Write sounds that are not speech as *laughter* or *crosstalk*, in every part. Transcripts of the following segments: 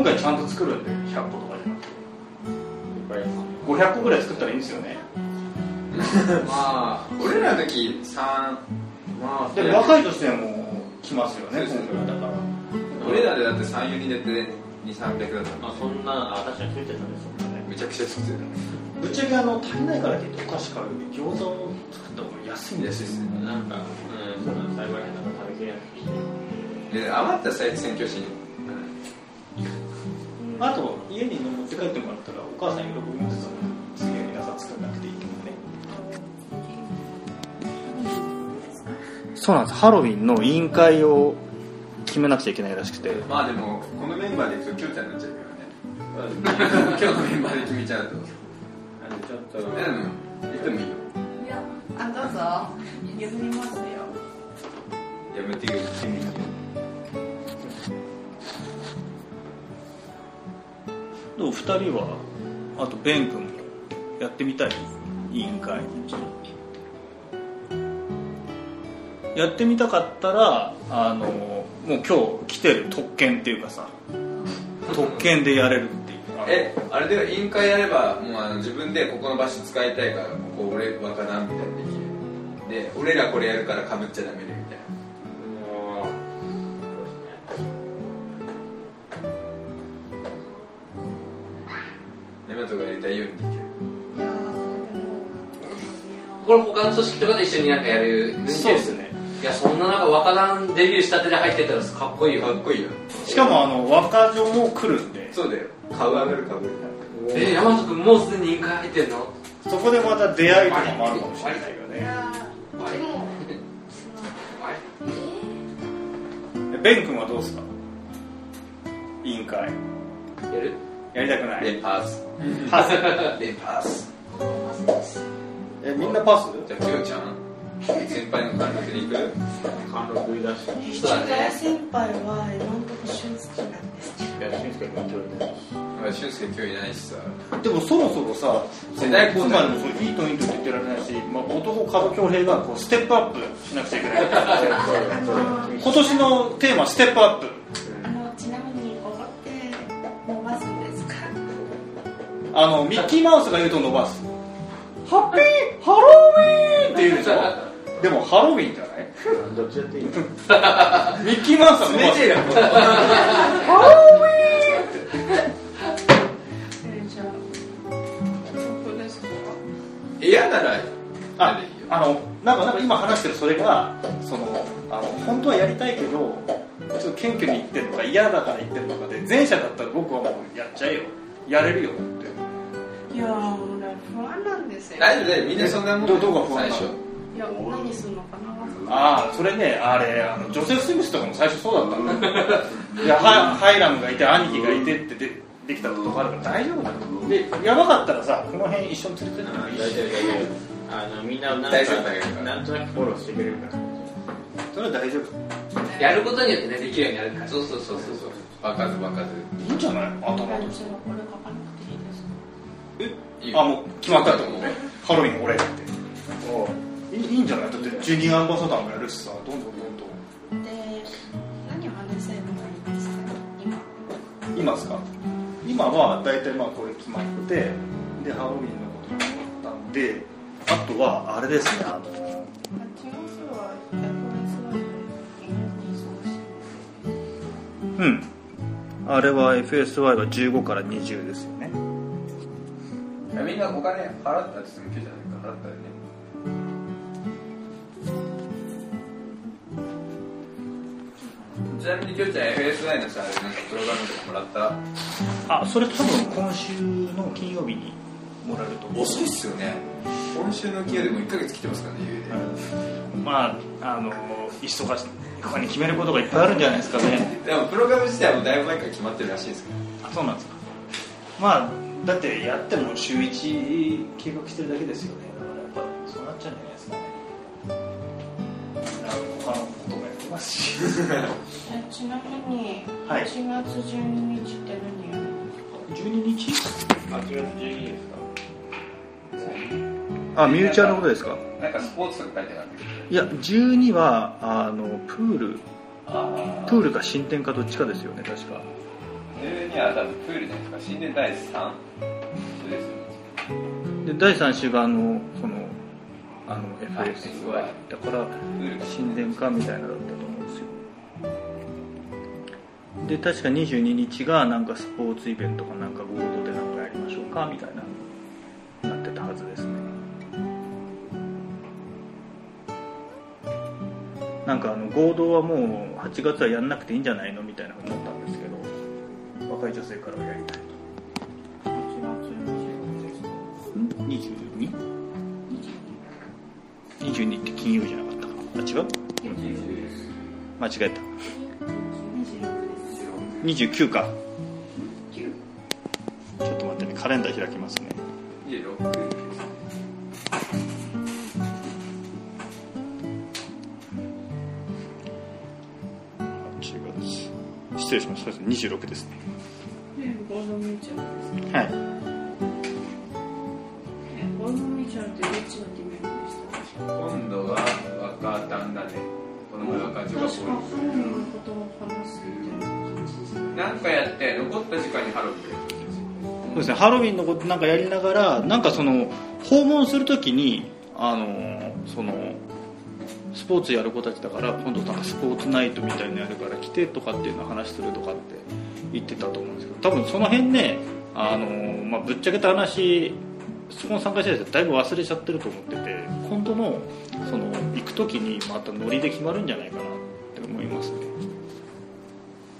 今回ちゃんと作るんで100個とかじゃなくて500個ぐらい作ったらいいんで。すよねまあ俺らの時3まあでも若いとしても来ますよね今回はだから。俺らでだって34人で2300だったまあそんなあ確かについてたねそんなね。めちゃくちゃ作ってぶっちゃけあの足りないからって言ってお菓子買うより餃子を作った方が安いんたですよ。安いっすね。なんかうんそうだね幸いなんか食べきれなくて。で余った最宣教師にあと家に持って帰ってもらったらお母さん喜びますよ次は皆さん作らなくていいけどね。そうなんです。ハロウィンの委員会を決めなくちゃいけないらしくて。まあでもこのメンバーでいくとキョウちゃんになっちゃうからね。*laughs* 今日のメンバーで決めちゃうと。なんでちょっとえでも言ってもいいよ。いや、あ、どうぞ。譲りますよ。やめてくれでも2人はあとベン君もやってみたい委員会やってみたかったらあのもう今日来てる特権っていうかさ特権でやれるっていう。えあれでは委員会やればもうあの自分でここの場所使いたいからここ俺若旦みたいにできる。で俺らこれやるからかぶっちゃダメねみたいもな山とかやりたいようにできる。これ他の組織とかで一緒になんかやるそうですね。いやそんな中若旦デビューしたてで入ってったらかっこいいよ。かっこいいよ。しかもあの若女も来るんで。そうだよ。顔上がる顔上がる。え大和君もうすでに委員会入ってんの？そこでまた出会いとかもあるかもしれないよね。ベン君はどうですか？委員会。やる？やりたくない？レパスパス。レパス。えみんなパス？じゃあきよちゃん。先輩の貫禄に行く？貫禄いだし。そうだね先輩は今のとこ俊介なんです。けど。いや俊介君今日ねまあ俊介今日いないしさ。でもそろそろさ世代交代つまりそういいといいとって言ってられないし、まあ、男門恭平がこうステップアップしなくちゃいけない。*laughs* 今年のテーマステップアップあのミッキーマウスが言うと伸ばす。ハッピーハロウィーンって言うでしょ？*laughs* でもハロウィンじゃない？どっちだっていいよミッキーマウスは伸ばすよえー、じゃあ。本当ですか。嫌ならああのなんかなんか今話してるそれがそのあの本当はやりたいけどちょっと謙虚に言ってるのか嫌だから言ってるのかで前者だったら僕はもうやっちゃえよやれるよって。いやー、俺不安なんですよ。大丈夫だよみんなそんなもん。どどこが不安最初。いや、何するのかな。ああそれねあれあのジョセフ・スミスとかも最初そうだったんだよ。*laughs* いやハハイラムがいて兄貴がいてってでできたことがあるから。大丈夫だよでやばかったらさこの辺一緒に連れてってもいい？し大丈夫大丈夫。あのみんななんか大丈夫だけどなんとなくフォローしてくれるから。それは大丈夫。やることによってねできるようになるから。そうそうそうそうそうバカずバカずいいんじゃない？頭とこれ書かなくていいですか。いいよ。あもう決まった。と思う。ハロウィン俺って。いいいいんじゃない？だってジュニアアンバサダーもやるしさどんどんどんどん。で、何を話せばいいですか。今。今ですか？今は大体まあこれ決まってでハロウィンのことが決まったんであとはあれですねあの8月は FS はうんあれは FSY は15から20ですよね。みんなお金払ったって言っても今日じゃないから払ったよね。ちなみにきょうちゃん FSI のさあれなんかプログラムとかもらった？あそれ多分今週の金曜日にもらえると思う。遅いっすよね。今週の金曜でも1ヶ月来てますからね家で。まああの忙しい他に決めることがいっぱいあるんじゃないですかね。でもプログラム自体はもうだいぶ前から決まってるらしいですけど。あそうなんですか。まあだってやっても週1計画してるだけですよね。だからやっぱそうなっちゃうんじゃないですかね。他のこともやってますし。えちなみにはい8月12日って何やるんですか、12日？8月12日ですかあミューチャーのことですか？なんかスポーツとか書いてなかったけどいや12はあのプール。あプールか新店かどっちかですよね確か。12は多分プールじゃないですか。神殿第3そうです。よねで第3週があのそのあのあ FS だからプールが神殿かみたいなのだったと思うんですよ。で確か22日がなんかスポーツイベントかなんか合同でなんかやりましょうかみたいななんかあの合同はもう8月はやんなくていいんじゃないのみたいなふうに思ったんですけど若い女性からはやりたいと。ん 22? 22って金曜じゃなかったかな？あ違う？間違えた。29か。ちょっと待ってねカレンダー開きますね失礼しました。そうです。26ですね。ゴールドミューチャルですはい。ゴールドミューチャルってどっちのディメントでした今度は若旦だね。この前若女が確かハロウィンのことを話すみたいな感じですなんかやって残った時間にハロウィンそうですね。ハロウィンのことなんかやりながらなんかその訪問するときにあのそのスポーツやる子たちだから今度なんかスポーツナイトみたいなのやるから来てとかっていうの話するとかって言ってたと思うんですけど多分その辺ねあの、まあ、ぶっちゃけた話そこの参加者たちだいぶ忘れちゃってると思ってて今度のその行く時にまたノリで決まるんじゃないかなって思いますね。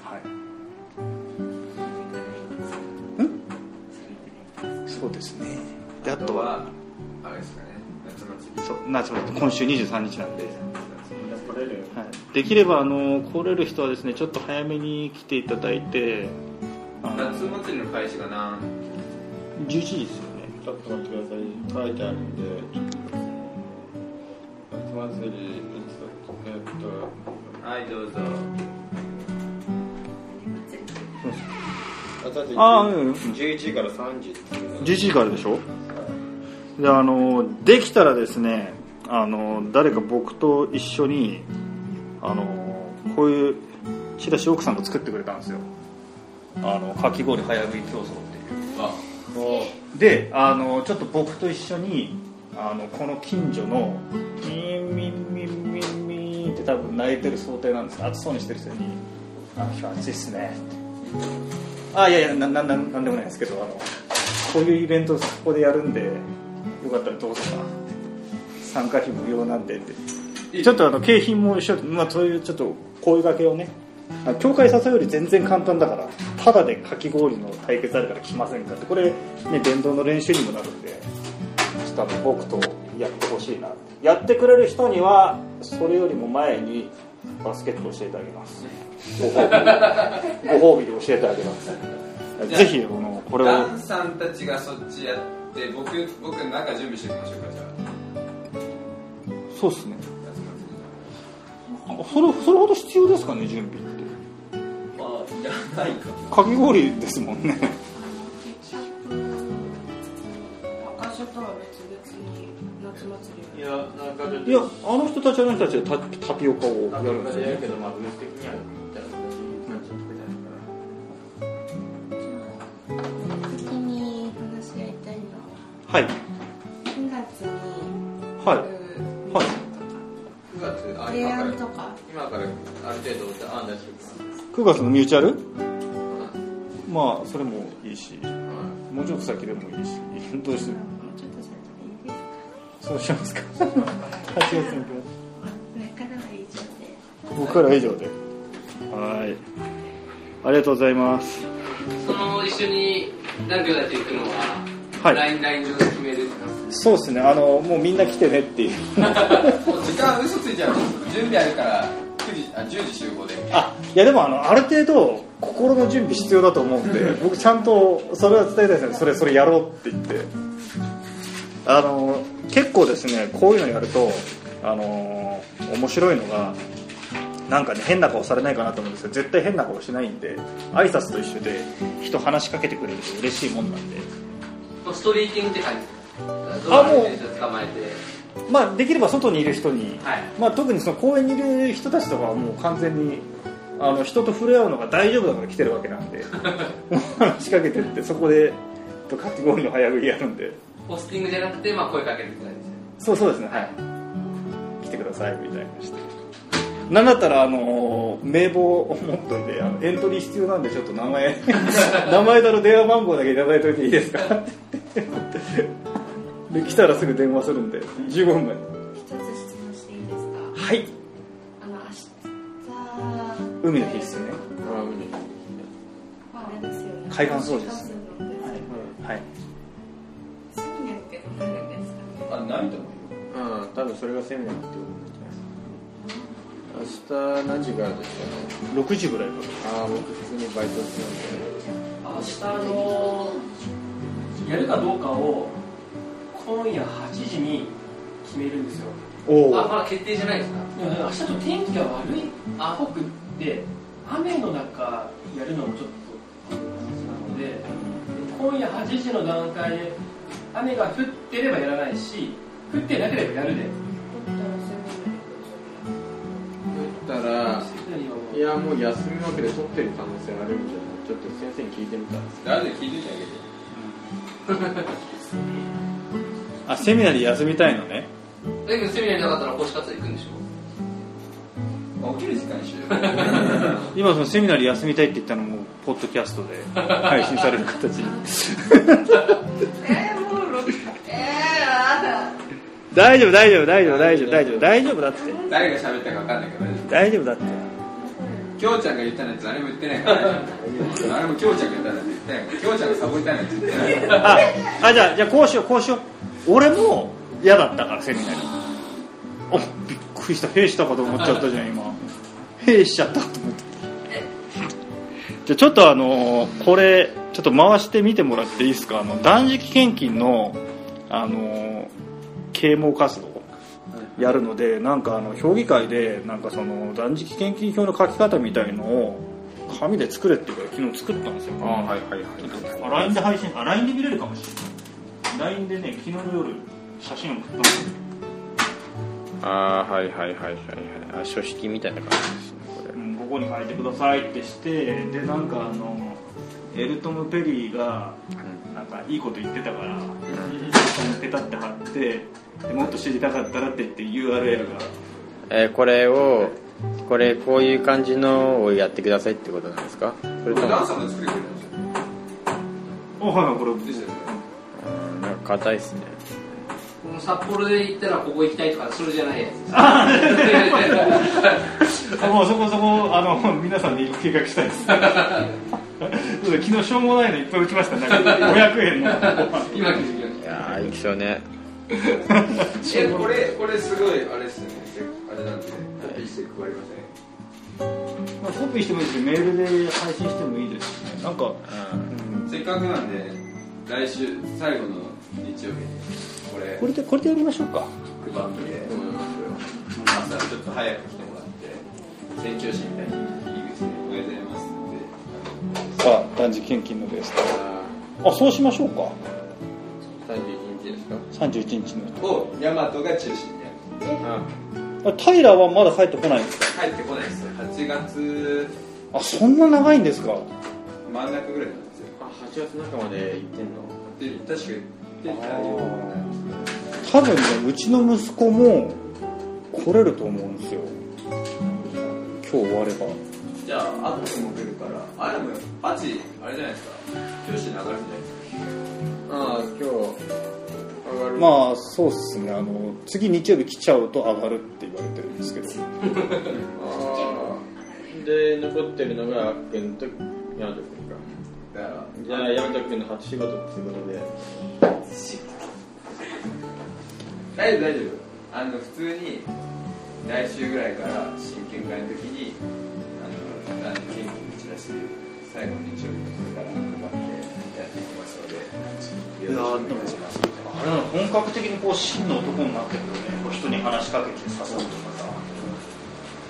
はい。ん？そうですね。であとははあれですかね夏祭り。そう夏祭り。今週23日なんで、はい、できればあの来れる人はですねちょっと早めに来ていただいて夏祭りの開始が何？11時ですよね。ちょっと待ってください。書いてあるんでちょっと夏祭りいつえっとはいどうぞ。あーうん。11時から3時っていうの11時からでしょ？であのできたらですねあの誰か僕と一緒にあのこういうチラシ奥さんが作ってくれたんですよ。あのかき氷早食い競争っていう。あであのちょっと僕と一緒にあのこの近所のミンミンミンミンミンって多分泣いてる想定なんです。暑そうにしてる人に「あ今日暑いっすね」あいやいやなななんでもないですけどあのこういうイベントをそこでやるんでよかったらどうぞ。か参加費無料なんでって。ちょっとあの景品も一緒で、まあ、そういうちょっと声掛けをねあ教会誘うより全然簡単だからただでかき氷の対決あるから来ませんかって。これね電動の練習にもなるんでちょっとあの僕とやってほしいな。やってくれる人にはそれよりも前にバスケットを教えてあげます。ご褒美。ご褒美で教えてあげます。ぜひこのこれを。ダンさんたちがそっちやって僕僕なんか準備しておきましょうかじゃあそうっすね。それそれほど必要ですかね準備って。まあいらないか。かき氷ですもんね。赤書とは別々に夏祭りいやいやあの人たちはあの人たちでタタピオカをやなんかるんですよね。けどまあブース的にはは。はい。9月にはいはい9月あ提今から案とか今からある程度案出しておく9月のミューチャルまあそれもいいし。はもうちょっと先でもいいし。どうしてもうちょっと先でいいですかそうしますか。8月に行きますこれからは以上で。僕からは以上ではい。ありがとうございます。その一緒に何秒だって行くのは、はい。ラインライン上で決めるそうですね。あのもうみんな来てねっていう。時間嘘ついちゃう準備あるから9時あ10時集合で。あいやでもあのある程度心の準備必要だと思うんで *laughs* 僕ちゃんとそれは伝えたいですね。それそれやろうって言って。あの結構ですねこういうのやるとあの面白いのがなんかね変な顔されないかなと思うんですけど絶対変な顔しないんで挨拶と一緒で人話しかけてくれると嬉しいもんなんで。ストリーティングって感じあもう。捕まあできれば外にいる人に、はい。まあ、特にその公園にいる人たちとかはもう完全にあの人と触れ合うのが大丈夫だから来てるわけなんで。*laughs* 話しかけてってそこでとかき氷の早食いやるんで。ポスティングじゃなくて、まあ、声かけるって感じ。ですねそうそうですね。はい。来てくださいみたいなしてなんだったらあの名簿を持っといてあのエントリー必要なんでちょっと名前 *laughs* 名前だろ電話番号だけいただいといていいですかってで来たらすぐ電話するんで15分前。一つ質問していいですか？はい。あの明日海の日ですね。ああれですよね。海岸掃除です。ね海岸掃除はい。セミナーってどうなるんですか？あないと思うようん多分それがセミナーってこと明日何時か？らですか？ね6時ぐらいか？ああ僕普通にバイトして明日のやるか？どうか？を今夜8時に決めるんですよ。らおおあまだ決定じゃないですか。でも明日ちょっと天気が悪い。アホくって雨の中やるのもちょっと話なので今夜8時の段階で雨が降ってればやらないし降ってなければやるで。だったらいやもう休みわけで取ってる可能性あるんじゃないちょっと先生に聞いてみたんです誰で聞いててあげてあセミナーで休みたいのね。だけどセミナーになかったら星活行くんでしょ？起きる時間一緒。*laughs* 今そのセミナーで休みたいって言ったのもポッドキャストで *laughs* 配信される形に。*laughs* えー、もうろえー、あ大丈夫大丈夫大丈夫大丈夫大丈夫。大丈夫だって。誰が喋ったか分かんないけど大丈夫大丈夫だって。きょうちゃんが言ったなんて誰も言ってないから。あれもきょうちゃんが言ったなんて言ってないから。きょうちゃんがサボりたいなんて言ってないああじゃあじゃあこうしようこうしよう俺も嫌だったからセミナーに。おびっくりした。兵したかと思っちゃったじゃん今。兵しちゃったと思って。じゃあちょっとあのこれちょっと回してみてもらっていいですか？あの断食献金のあの啓蒙活動やるのでなんかあの評議会でなんかその断食献金表の書き方みたいのを紙で作れっていうから昨日作ったんですよ。あはいはいはい。あ LINE で配信あ LINE で見れるかもしれない LINE でね昨日の夜写真を送ったんです。よああはいはいはいはいはい。あ書式みたいな感じですねこれ。うんここに書いてくださいってしてでなんかあのエルトム・ペリーがなんかいいこと言ってたからペタって貼ってでもっと知りたかったらって言って URL が。えーこれをこれこういう感じのをやってくださいってことなんですか？それともダンサーも作ってくれるんですよ。おはいはいこれ。ですよね硬いっすね。この札幌で行ったらここ行きたいとかそれじゃないやつもうそこそこあの皆さんで計画したいです。昨日しょうもないのいっぱい打ちましたね。なんか500円の。今気づきましいやー行きそうね。*laughs* えこれこれすごいあれですよね。あれなんでコピーして配りません？まあ、コピーしてもいいですしメールで配信してもいいですしね。なんか、うん。せっかくなんで来週最後の日曜日にこれこれでこれでやりましょうか。配って思いますよ。朝ちょっと早く来てもらって宣教師みたいに入り口でおはようございますって。さあ断食献金ので。すああそうしましょうか。ー31日ですか？31日の。を大和が中心にやるああ平はまだ帰ってこないんですか？帰ってこないです。よ8月。あそんな長いんですか？真ん中ぐらいなんですよ。あ8月中まで行ってんの？で確か言ってたような多分ねうちの息子も来れると思うんですよ。今日終われば。じゃあ後でも来るからあでも8あれじゃないですか。教師流れるじゃないですかああ今日上がる。まあそうっすね。あの次日曜日来ちゃうと上がるって言われてるんですけど。*laughs* あー。で残ってるのがあっくんとヤマトくんかだからじゃあヤマトくんの初仕事っていうことで。大丈夫大丈夫。あの普通に来週ぐらいから真剣会の時にあの何元気にチラシ最後の日曜日のそれから配ってやっていきますのでよろしくお願いします。あれ本格的にこう真の男になってくるね。こう人に話しかけて誘うとかさ。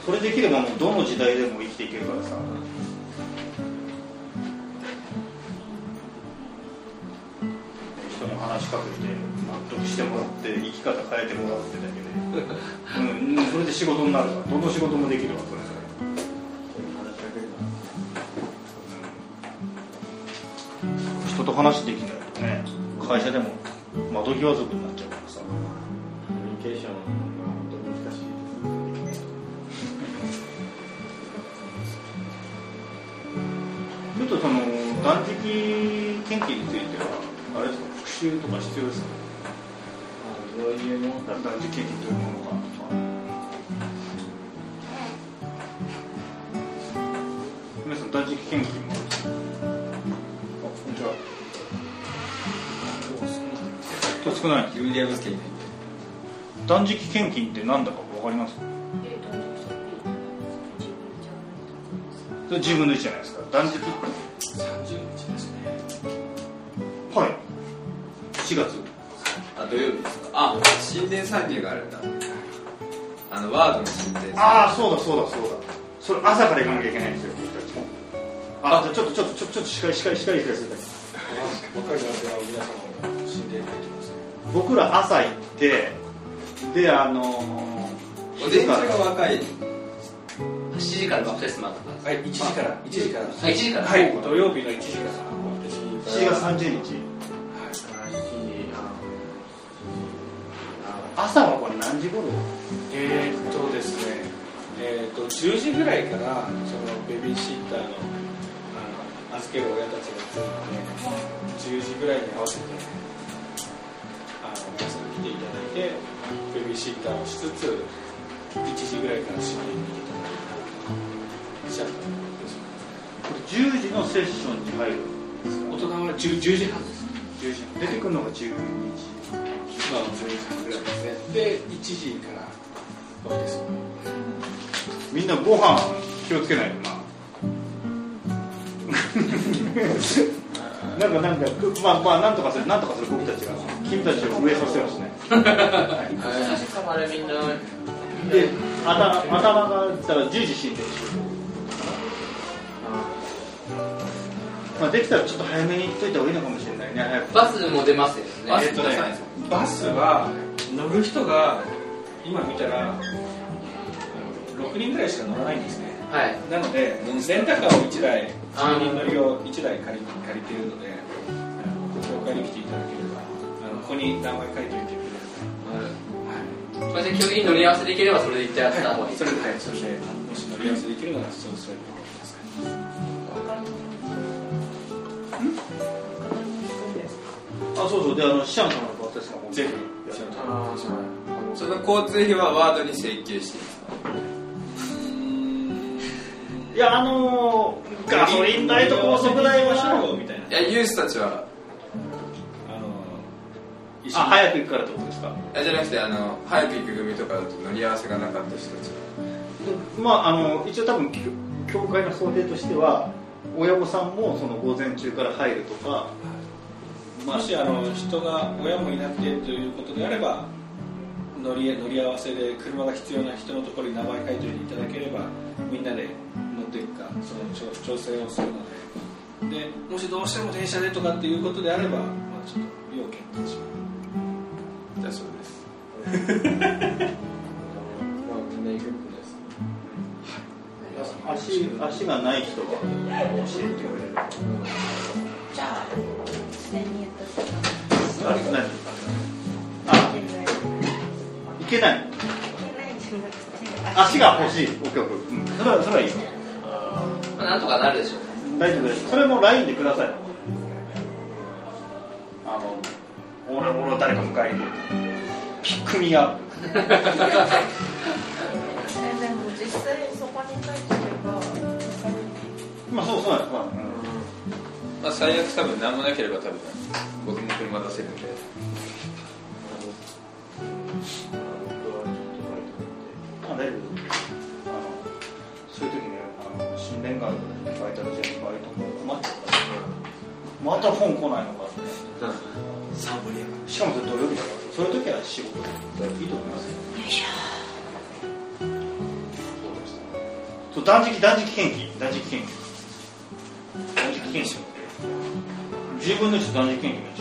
それできればもうどの時代でも生きていけるからさしかけて納得してもらって生き方変えてもらうってだけで、*laughs* うん、それで仕事になる。からどの仕事もできるわ人と話できない。とね。会社でも窓際族になっちゃうからさ。コミュニケーションが本当に難しいちょっとその断食研究については習とか必要ですか？どういうものか断食研究というものが皆さん断食研究もあこんにちは。人少ないユーリアムスケー断食献金って何だか分かります？それ10分の1じゃないですか。断食。30日ですね。はい4月。あ土曜日ですか。あ神殿参入があるんだ。あのワードの神殿ああそうだそうだそうだ。それ朝から行かなきゃいけないんですよ僕たち。あじゃあちょっとちょっとちょちょっとしっかりしっかりしっかり言ってください。若い男性は皆様も死んでいないと思います。僕ら朝行ってであのお前が若い。7時からバプテスマとかはい1時から。1時から。あ1時から。はい。土曜日の1時から。7月30日朝はこれ何時頃？えーっとですねえーっと10時ぐらいからそのベビーシッターのあの預ける親たちが来るので10時ぐらいに合わせてあの皆さん来ていただいてベビーシッターをしつつ1時ぐらいから死にに行けたらいいなとシャッターですこれ10時のセッションに入る大人は 10, 10時半です。10時出てくるのが12時まあ10時半ぐらいですねで1時からバプテスマみんなご飯気をつけないとな。なんかなんかまあまあなんとかするなんとかする僕たちが君たちを上させますね。で頭頭がだから10時死んでるまあ、できたらちょっと早めに行っといた方がいいのかもしれないね早く。バスも出ますよね。バスえっとねバスは乗る人が今見たら6人ぐらいしか乗らないんですね。はい。なのでレンタカーを1台あー3人乗りを1台借り借りているのであの教会に来ていただければあのここに名前書いておいてくれればこれで基本的に乗り合わせできればそれで行ってやった方がいい。それで、はい、それでもし乗り合わせできるならそうそういうことですかあそうそう。であのシャン様のバプテスマもぜひ。やってあその交通費はワードに請求していいですか？いやあのー、ガソリン代と高速代はうみたいな。いやユースたちはあ早く行くからってことですか？いやじゃなくてあの早く行く組とかだと乗り合わせがなかった人たち。はまああの一応多分教会の想定としては親御さんもその午前中から入るとか、まあもしあの人が親もいなくてということであれば乗り乗り合わせで車が必要な人のところに名前書いておいていただければみんなで乗っていくかその調調整をするので。でもしどうしても電車でとかっていうことであれば、まあ、ちょっと要検討しまだそうです。まあみんな行くんです。足足がない人は教えてくれる。じゃああれ何あいけない足が欲しいオッケーオッケー、うん、それはそれはいいまあなんとかなるでしょう大丈夫ですそれも LINE でくださいあの俺俺誰か迎えにピックミアえでも実際そこに書いてればまあそうそうなんです、まあうんまあ最悪多分何もなければ多分僕も車出せるんで。あ大丈夫あのそういう時ねあの新年がバイタルジェンバイトも困っちゃったまた本来ないのかってサしかもそれ土曜日だからそういう時は仕事でいいと思いますよそう断食断食献金断食献金断食献金って10分の1断食献金の違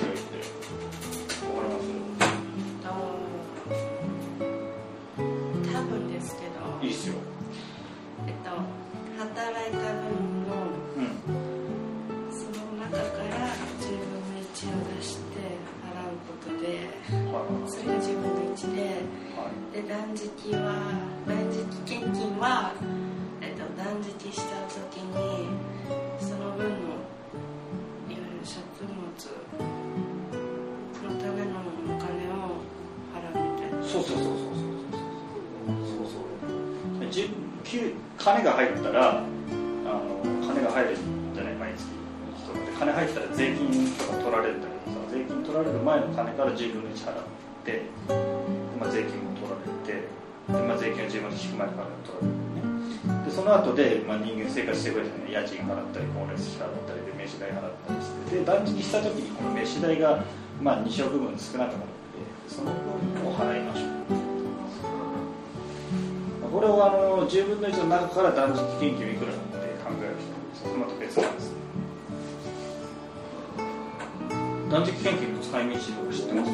金が入ったらあの金が入るじゃない毎月。金入ったら税金とか取られるんだけどさ税金取られる前の金から10分の1払って、まあ、税金も取られてで、まあ、税金は自分で引く前から取られるね。でその後で、まあ、人間生活してくれるじゃない家賃払ったり光熱費払ったりで飯代払ったりして。で断食した時にこの飯代が、まあ、2食分少なくなるのでその分を払いましょうこれをあの10分の1の中から断食研究いくらって考える人それまた別なんです。断食研究の使い道とか知ってます？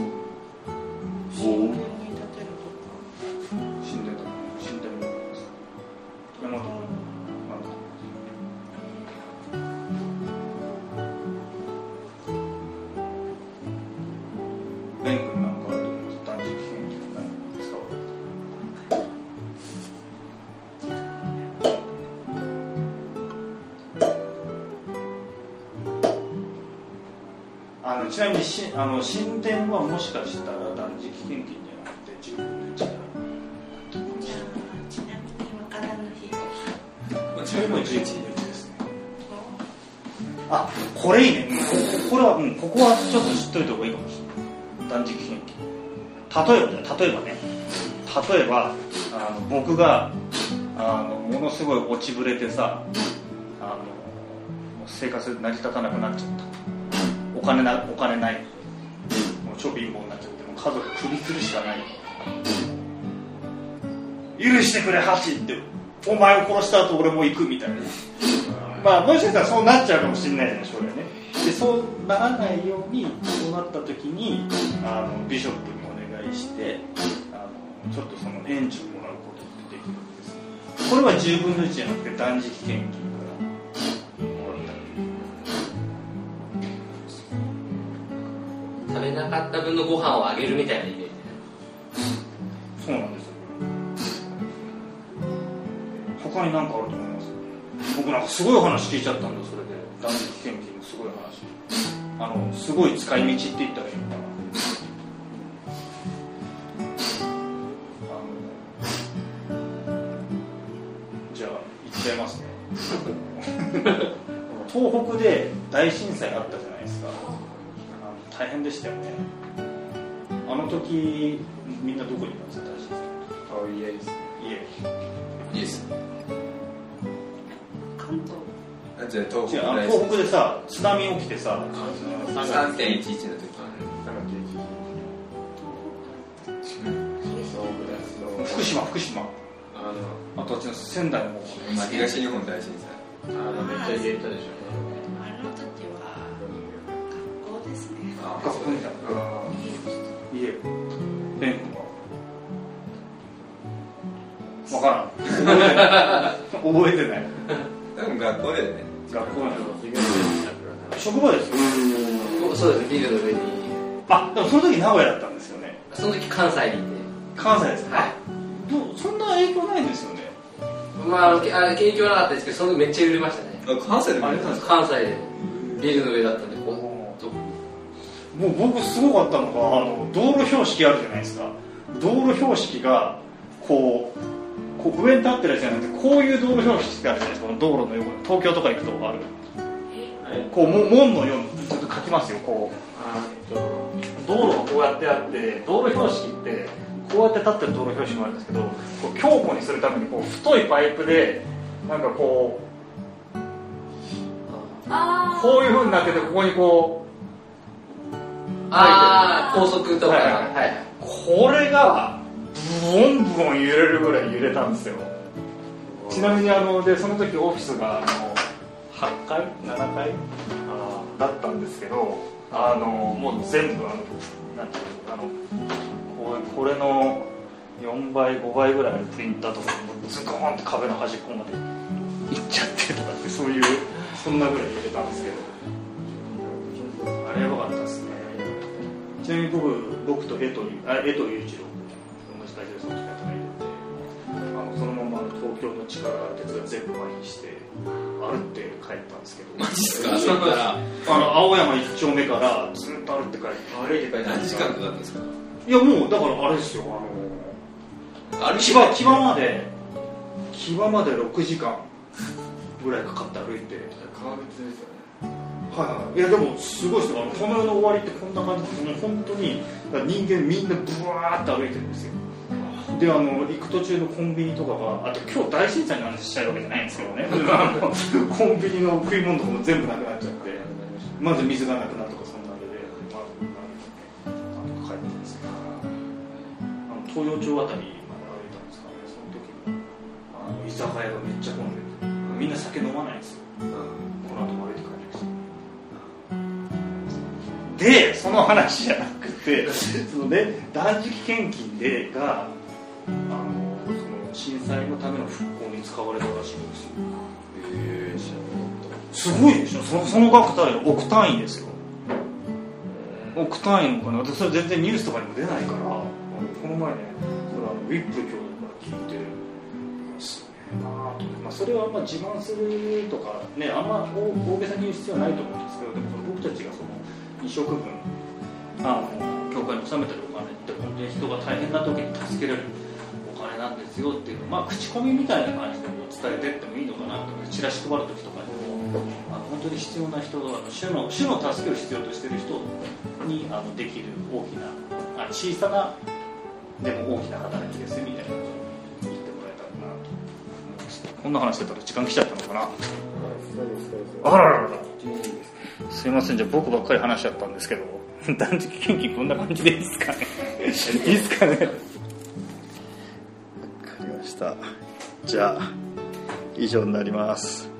あの神殿はもしかしたら断食献金じゃなくて自分の力とじゃあちなみにわからぬ日それも11日ですねあこれいいねこれは、うん、ここはちょっと知っといた方がいいかもしれない。断食献金例えば例えばね例えばあの僕があのものすごい落ちぶれてさあの生活成り立たなくなっちゃった。お金なお金ない。超貧乏になっちゃってもう家族首吊るしかない。許してくれハチってお前を殺した後俺も行くみたいな。まあもしかしたらそうなっちゃうかもしれないじゃない将来ね。でそうならないようにそうなった時にあのビショップにお願いしてあのちょっとその援助をもらうことってできるんです。これは10分の1じゃなくて断食献金。べなかった分のご飯をあげるみたいなイメージ。そうなんですよ。他に何かあると思います？僕なんかすごい話聞いちゃったんだそれで。断食献金のすごい話。あのすごい使い道って言ったらいいのかな。あのじゃあ言っちゃいますね。*laughs* 東北で大震災あったじゃないですか大変でしたよね。あの時みんなどこにいたんですか？大震災あいやいいです。家です。関東。あじゃあ東違うあの東北でさ津波起きてさ3.11の。時。福島福島。ああとあっちの仙台の方。まあ東日本大震災。のあのめっちゃ入れたでしあの時校ですねあ学校みたいな家ベン君は分からん覚えてない多分学校だよね学校のょ職場ですよそうですねビルの上にあでもその時名古屋だったんですよね。その時関西にいて。関西ですか？はい。どうそんな影響ないんですよね。まああのけあ影響はなかったですけどその時めっちゃ揺れましたね。あ関西で関西で。ビルの上だったんでこうともう僕すごかったのがあの道路標識あるじゃないですか。道路標識がこうこう上に立ってるやつじゃなくてこういう道路標識ってあるじゃないですか。この道路の横に東京とか行くとある。こうも門のようにちょっと書きますよこう。道路がこうやってあって道路標識ってこうやって立ってる道路標識もあるんですけどこう強固にするためにこう太いパイプでなんかこうあこういう風になっててここにこああ高速とか。はいははい。はい、うこれがブオンブオン揺れるぐらい揺れたんですよ。ちなみにあのでその時オフィスがあの8階？7階？だったんですけどあのもう全部あのなんていうのあのこうこれの4倍5倍ぐらいあるプリンターとかもズコーンって壁の端っこまで行っちゃってとかってそういうそんなぐらい揺れたんですけど。あれやばかったですねちなみに僕僕と江藤あ江藤雄一郎同じ会社でその時働いててあのそのまま東京の地下鉄が全部麻痺して歩って帰ったんですけど。マジっすか？そこからあの青山一丁目からずっと歩って帰って歩いて帰って何時間かかったんですか？いやもうだからあれですよあの歩木場木場まで木場まで6時間ぐらいかかって歩いて。川口ですよねはい。はいいやでもすごいですよ。この世の終わりってこんな感じでもう本当に人間みんなブワーって歩いてるんですよ。であの行く途中のコンビニとかがあと今日大震災の話したいわけじゃないんですけどね。*laughs* コンビニの食い物とかも全部なくなっちゃってまず水がなくなるとかそんなんで、まあ、なんとか帰ったんですけどあの東洋町あたりまで歩いたんですからね。その時にあの居酒屋がめっちゃ混んでてみんな酒飲まないんですよでその話じゃなくてそのね断食献金でがあのその震災のための復興に使われたらしいんですよ。へえ知らなかっすごいでしょ。そのその額単位億単位ですよ。億単位のお金。私それ全然ニュースとかにも出ないからこの前ねそれあのウィップル兄弟から聞いてうわすげえなあまあ、それはまあ自慢するとかねあんま大大げさに言う必要はないと思うんですけどでも僕たちがその2食分あの教会に納めてるお金って本当に人が大変な時に助けられるお金なんですよっていう、まあ、口コミみたいな感じでも伝えてってもいいのかなと思ってチラシ配る時とかに。もあの本当に必要な人あの主の主の助けを必要としてる人にあのできる大きなあ小さなでも大きな働きですみたいなことを言ってもらえたらなとこんな話してたら時間来ちゃったのかな。あららら。らすいません。じゃあ僕ばっかり話しちゃったんですけど。*laughs* 断食献金こんな感じでいいですかね。*laughs* いいですかね。わかりました。じゃあ以上になります